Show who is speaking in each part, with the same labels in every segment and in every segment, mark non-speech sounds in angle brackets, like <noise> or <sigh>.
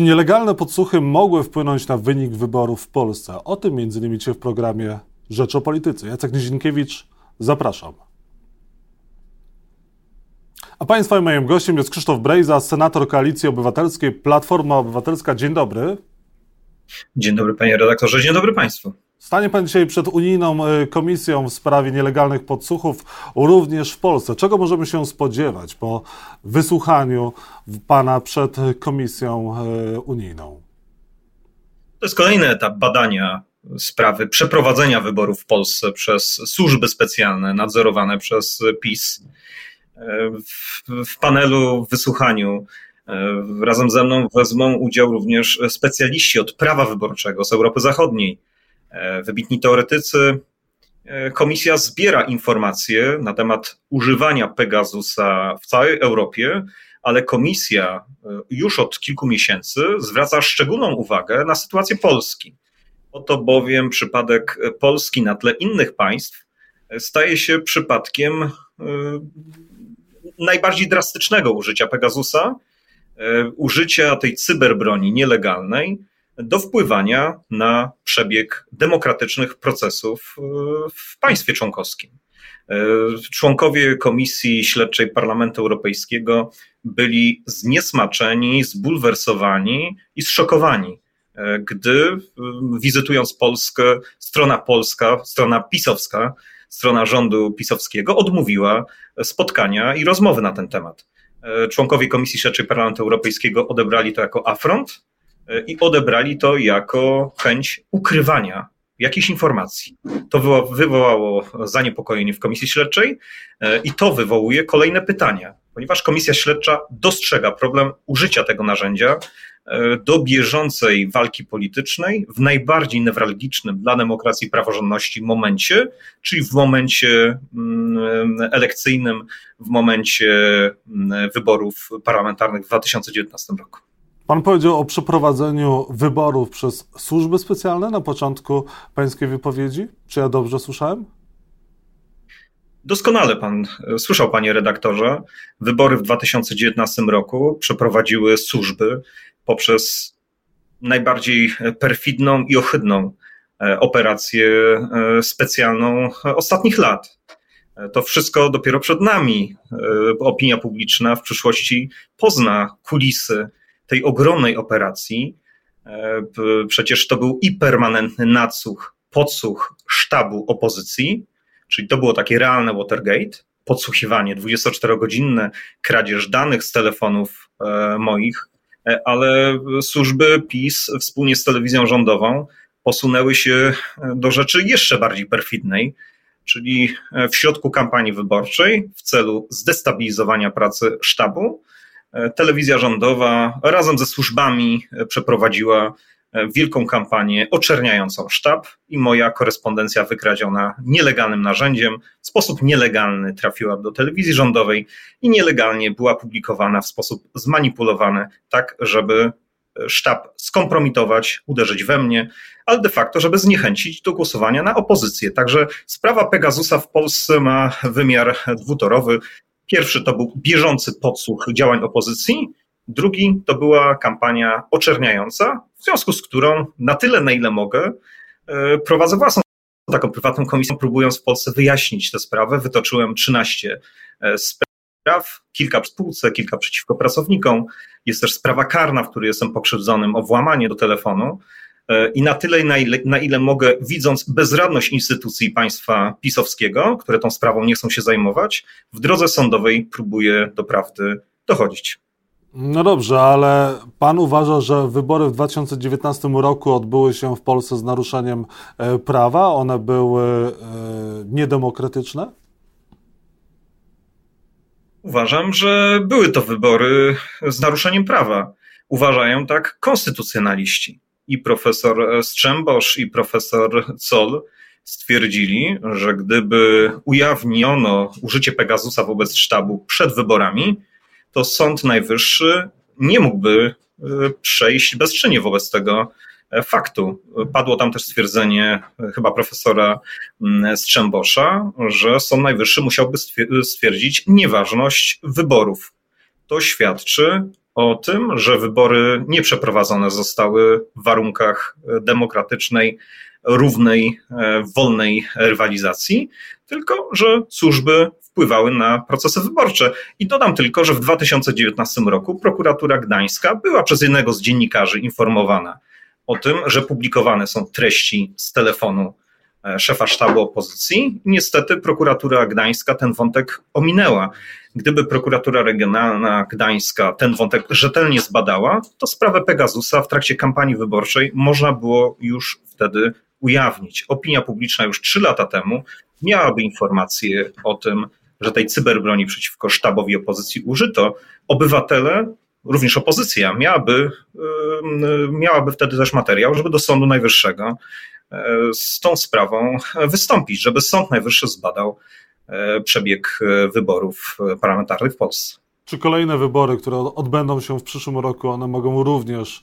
Speaker 1: Czy nielegalne podsłuchy mogły wpłynąć na wynik wyborów w Polsce? O tym między innymi w programie Rzecz o Polityce. Jacek Nizinkiewicz, zapraszam. A Państwa i moim gościem jest Krzysztof Brejza, senator Koalicji Obywatelskiej, Platforma Obywatelska. Dzień dobry.
Speaker 2: Dzień dobry panie redaktorze, dzień dobry państwu.
Speaker 1: Stanie pan dzisiaj przed unijną e, komisją w sprawie nielegalnych podsłuchów, również w Polsce. Czego możemy się spodziewać po wysłuchaniu pana przed komisją e, unijną?
Speaker 2: To jest kolejny etap badania sprawy przeprowadzenia wyborów w Polsce przez służby specjalne nadzorowane przez PiS. E, w, w panelu, w wysłuchaniu razem ze mną wezmą udział również specjaliści od prawa wyborczego z Europy Zachodniej wybitni teoretycy. E, komisja zbiera informacje na temat używania Pegasusa w całej Europie, ale komisja e, już od kilku miesięcy zwraca szczególną uwagę na sytuację Polski. Oto bowiem przypadek Polski na tle innych państw staje się przypadkiem najbardziej drastycznego użycia Pegasusa, użycia tej cyberbroni nielegalnej do wpływania na przebieg demokratycznych procesów e, w państwie członkowskim. E, członkowie Komisji Śledczej Parlamentu Europejskiego byli zniesmaczeni, zbulwersowani i zszokowani, e, gdy wizytując Polskę, strona polska, strona pisowska, strona rządu pisowskiego odmówiła spotkania i rozmowy na ten temat. Członkowie Komisji Śledczej Parlamentu Europejskiego odebrali to jako afront, i odebrali to jako chęć ukrywania jakichś informacji. To wywołało zaniepokojenie w Komisji Śledczej e, i to wywołuje kolejne pytania, ponieważ Komisja Śledcza dostrzega problem użycia tego narzędzia e, do bieżącej walki politycznej w najbardziej newralgicznym dla demokracji i praworządności momencie, czyli w momencie mm, elekcyjnym, w momencie mm, wyborów parlamentarnych w 2019 roku.
Speaker 1: Pan powiedział o przeprowadzeniu wyborów przez służby specjalne na początku pańskiej wypowiedzi. Czy ja dobrze słyszałem?
Speaker 2: Doskonale pan słyszał, panie redaktorze. Wybory w 2019 roku przeprowadziły służby poprzez najbardziej perfidną i ohydną e, operację e, specjalną ostatnich lat. E, to wszystko dopiero przed nami. Opinia publiczna w przyszłości pozna kulisy tej ogromnej operacji, e, przecież to był i permanentny nadsłuch, podsłuch sztabu opozycji, czyli to było takie realne Watergate, podsłuchiwanie 24-godzinne, kradzież danych z telefonów e, moich, e, ale służby PiS wspólnie z telewizją rządową posunęły się do rzeczy jeszcze bardziej perfidnej, czyli w środku kampanii wyborczej w celu zdestabilizowania pracy sztabu telewizja rządowa razem ze służbami e, przeprowadziła e, wielką kampanię oczerniającą sztab i moja korespondencja wykradziona nielegalnym narzędziem w sposób nielegalny trafiła do telewizji rządowej i nielegalnie była publikowana w sposób zmanipulowany, tak żeby sztab skompromitować, uderzyć we mnie, ale de facto, żeby zniechęcić do głosowania na opozycję. Także sprawa Pegasusa w Polsce ma wymiar dwutorowy. Pierwszy to był bieżący podsłuch działań opozycji, drugi to była kampania oczerniająca, w związku z którą na tyle, na ile mogę, e, prowadzę własną taką prywatną komisję, próbując w Polsce wyjaśnić tę sprawę. Wytoczyłem 13 e, spraw, kilka spółce, kilka przeciwko pracownikom. Jest też sprawa karna, w której jestem pokrzywdzonym o włamanie do telefonu. E, I na tyle, na ile, na ile mogę, widząc bezradność instytucji państwa pisowskiego, które tą sprawą nie chcą się zajmować, w drodze sądowej próbuję do prawdy dochodzić.
Speaker 1: No dobrze, ale pan uważa, że wybory w 2019 roku odbyły się w Polsce z naruszeniem e, prawa? One były e, niedemokratyczne?
Speaker 2: Uważam, że były to wybory z naruszeniem prawa. Uważają tak konstytucjonaliści i profesor Strzembosz, i profesor Zoll stwierdzili, że gdyby ujawniono użycie Pegasusa wobec sztabu przed wyborami, to Sąd Najwyższy nie mógłby e, przejść bezczynnie wobec tego e, faktu. Padło tam też stwierdzenie e, chyba profesora Strzembosza, że Sąd Najwyższy musiałby stwierdzić nieważność wyborów. To świadczy o tym, że wybory nie przeprowadzone zostały w warunkach demokratycznej, równej, wolnej rywalizacji, tylko że służby wpływały na procesy wyborcze. I dodam tylko, że w 2019 roku prokuratura gdańska była przez jednego z dziennikarzy informowana o tym, że publikowane są treści z telefonu e, szefa sztabu opozycji. Niestety prokuratura gdańska ten wątek ominęła. Gdyby prokuratura regionalna gdańska ten wątek rzetelnie zbadała, to sprawę Pegasusa w trakcie kampanii wyborczej można było już wtedy ujawnić. Opinia publiczna już trzy lata temu miałaby informacje o tym, że tej cyberbroni przeciwko sztabowi opozycji użyto. Obywatele również opozycja miałaby, miałaby wtedy też materiał, żeby do Sądu Najwyższego e, z tą sprawą wystąpić, żeby Sąd Najwyższy zbadał e, przebieg e, wyborów parlamentarnych w Polsce.
Speaker 1: Czy kolejne wybory, które odbędą się w przyszłym roku, one mogą również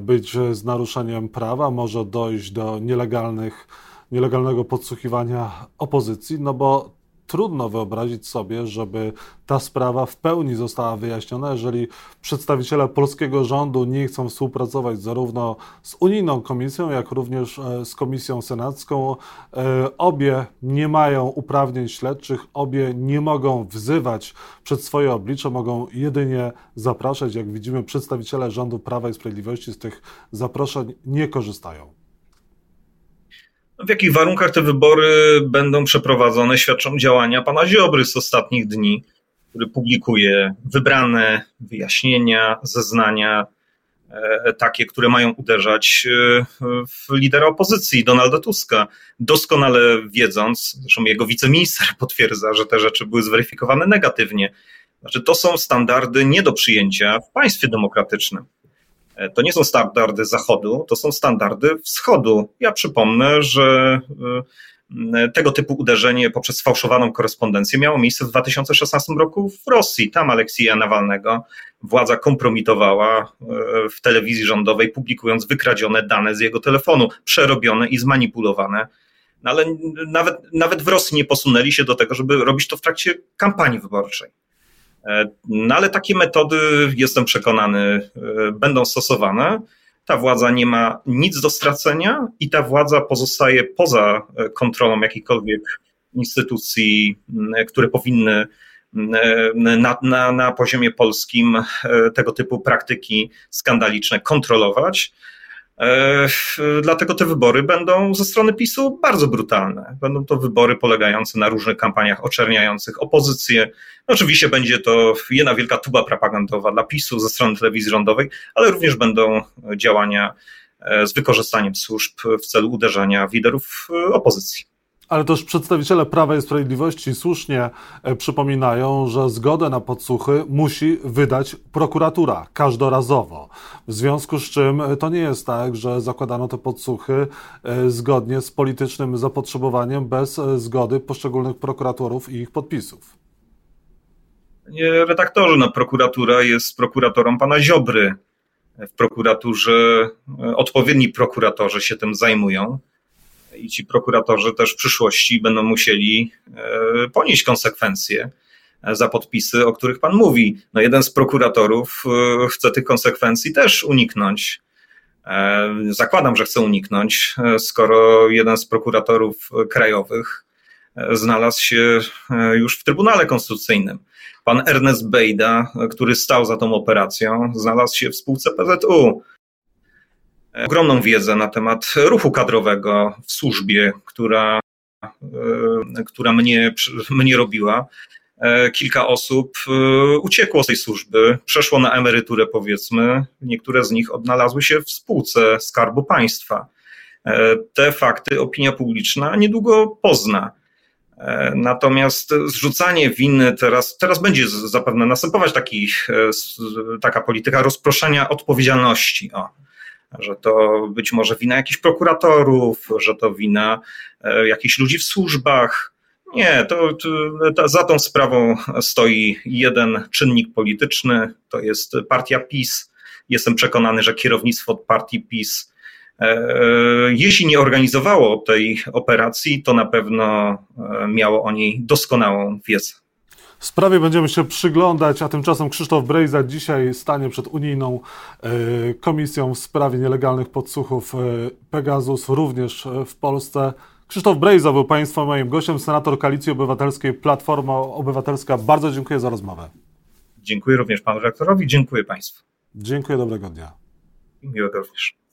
Speaker 1: być z naruszeniem prawa? Może dojść do nielegalnych, nielegalnego podsłuchiwania opozycji? No bo trudno wyobrazić sobie, żeby ta sprawa w pełni została wyjaśniona, jeżeli przedstawiciele polskiego rządu nie chcą współpracować zarówno z unijną komisją, jak również e, z komisją senacką. E, obie nie mają uprawnień śledczych, obie nie mogą wzywać przed swoje oblicze, mogą jedynie zapraszać. Jak widzimy, przedstawiciele rządu Prawa i Sprawiedliwości z tych zaproszeń nie korzystają.
Speaker 2: W jakich warunkach te wybory będą przeprowadzone, świadczą działania pana Ziobry z ostatnich dni, który publikuje wybrane wyjaśnienia, zeznania, e, takie, które mają uderzać e, w lidera opozycji, Donalda Tuska, doskonale wiedząc, zresztą jego wiceminister <laughs> potwierdza, że te rzeczy były zweryfikowane negatywnie. Znaczy, to są standardy nie do przyjęcia w państwie demokratycznym. E, to nie są standardy Zachodu, to są standardy Wschodu. Ja przypomnę, że e, tego typu uderzenie poprzez sfałszowaną korespondencję miało miejsce w 2016 roku w Rosji. Tam Aleksija Nawalnego władza kompromitowała e, w telewizji rządowej, publikując wykradzione dane z jego telefonu, przerobione i zmanipulowane. No ale nawet, nawet w Rosji nie posunęli się do tego, żeby robić to w trakcie kampanii wyborczej. E, no ale takie metody, jestem przekonany, e, będą stosowane. Ta władza nie ma nic do stracenia i ta władza pozostaje poza e, kontrolą jakichkolwiek instytucji, które powinny na, na, na poziomie polskim tego typu praktyki skandaliczne kontrolować. E, dlatego te wybory będą ze strony PiSu bardzo brutalne. Będą to wybory polegające na różnych kampaniach oczerniających opozycję. Oczywiście będzie to jedna wielka tuba propagandowa dla PiSu ze strony telewizji rządowej, ale również będą działania e, z wykorzystaniem służb w celu uderzania w liderów e, opozycji.
Speaker 1: Ale też przedstawiciele Prawa i Sprawiedliwości słusznie e, przypominają, że zgodę na podsłuchy musi wydać prokuratura każdorazowo. W związku z czym e, to nie jest tak, że zakładano te podsłuchy e, zgodnie z politycznym zapotrzebowaniem bez zgody poszczególnych prokuratorów i ich podpisów.
Speaker 2: Nie, redaktorze, no prokuratura jest prokuratorą pana Ziobry. W prokuraturze odpowiedni prokuratorzy się tym zajmują i ci prokuratorzy też w przyszłości będą musieli e, ponieść konsekwencje za podpisy, o których Pan mówi. No jeden z prokuratorów e, chce tych konsekwencji też uniknąć. E, zakładam, że chce uniknąć, skoro jeden z prokuratorów krajowych znalazł się już w Trybunale Konstytucyjnym. Pan Ernest Bejda, który stał za tą operacją, znalazł się w spółce PZU ogromną wiedzę na temat ruchu kadrowego w służbie, która, e, która mnie, mnie robiła. E, kilka osób e, uciekło z tej służby, przeszło na emeryturę, powiedzmy. Niektóre z nich odnalazły się w spółce Skarbu Państwa. Te fakty opinia publiczna niedługo pozna. Natomiast zrzucanie winy teraz, teraz będzie zapewne następować taki, taka polityka rozproszenia odpowiedzialności. O że to być może wina jakichś prokuratorów, że to wina e, jakichś ludzi w służbach. Nie, to, to, za tą sprawą stoi jeden czynnik polityczny, to jest partia PiS. Jestem przekonany, że kierownictwo partii PiS, e, jeśli nie organizowało tej operacji, to na pewno e, miało o niej doskonałą wiedzę.
Speaker 1: Sprawie będziemy się przyglądać, a tymczasem Krzysztof Brejza dzisiaj stanie przed unijną e, komisją w sprawie nielegalnych podsłuchów e, Pegasus, również e, w Polsce. Krzysztof Brejza był Państwa moim gościem, senator Koalicji Obywatelskiej, Platforma Obywatelska. Bardzo dziękuję za rozmowę.
Speaker 2: Dziękuję również panu redaktorowi, dziękuję państwu.
Speaker 1: Dziękuję, dobrego dnia.
Speaker 2: I miłego również.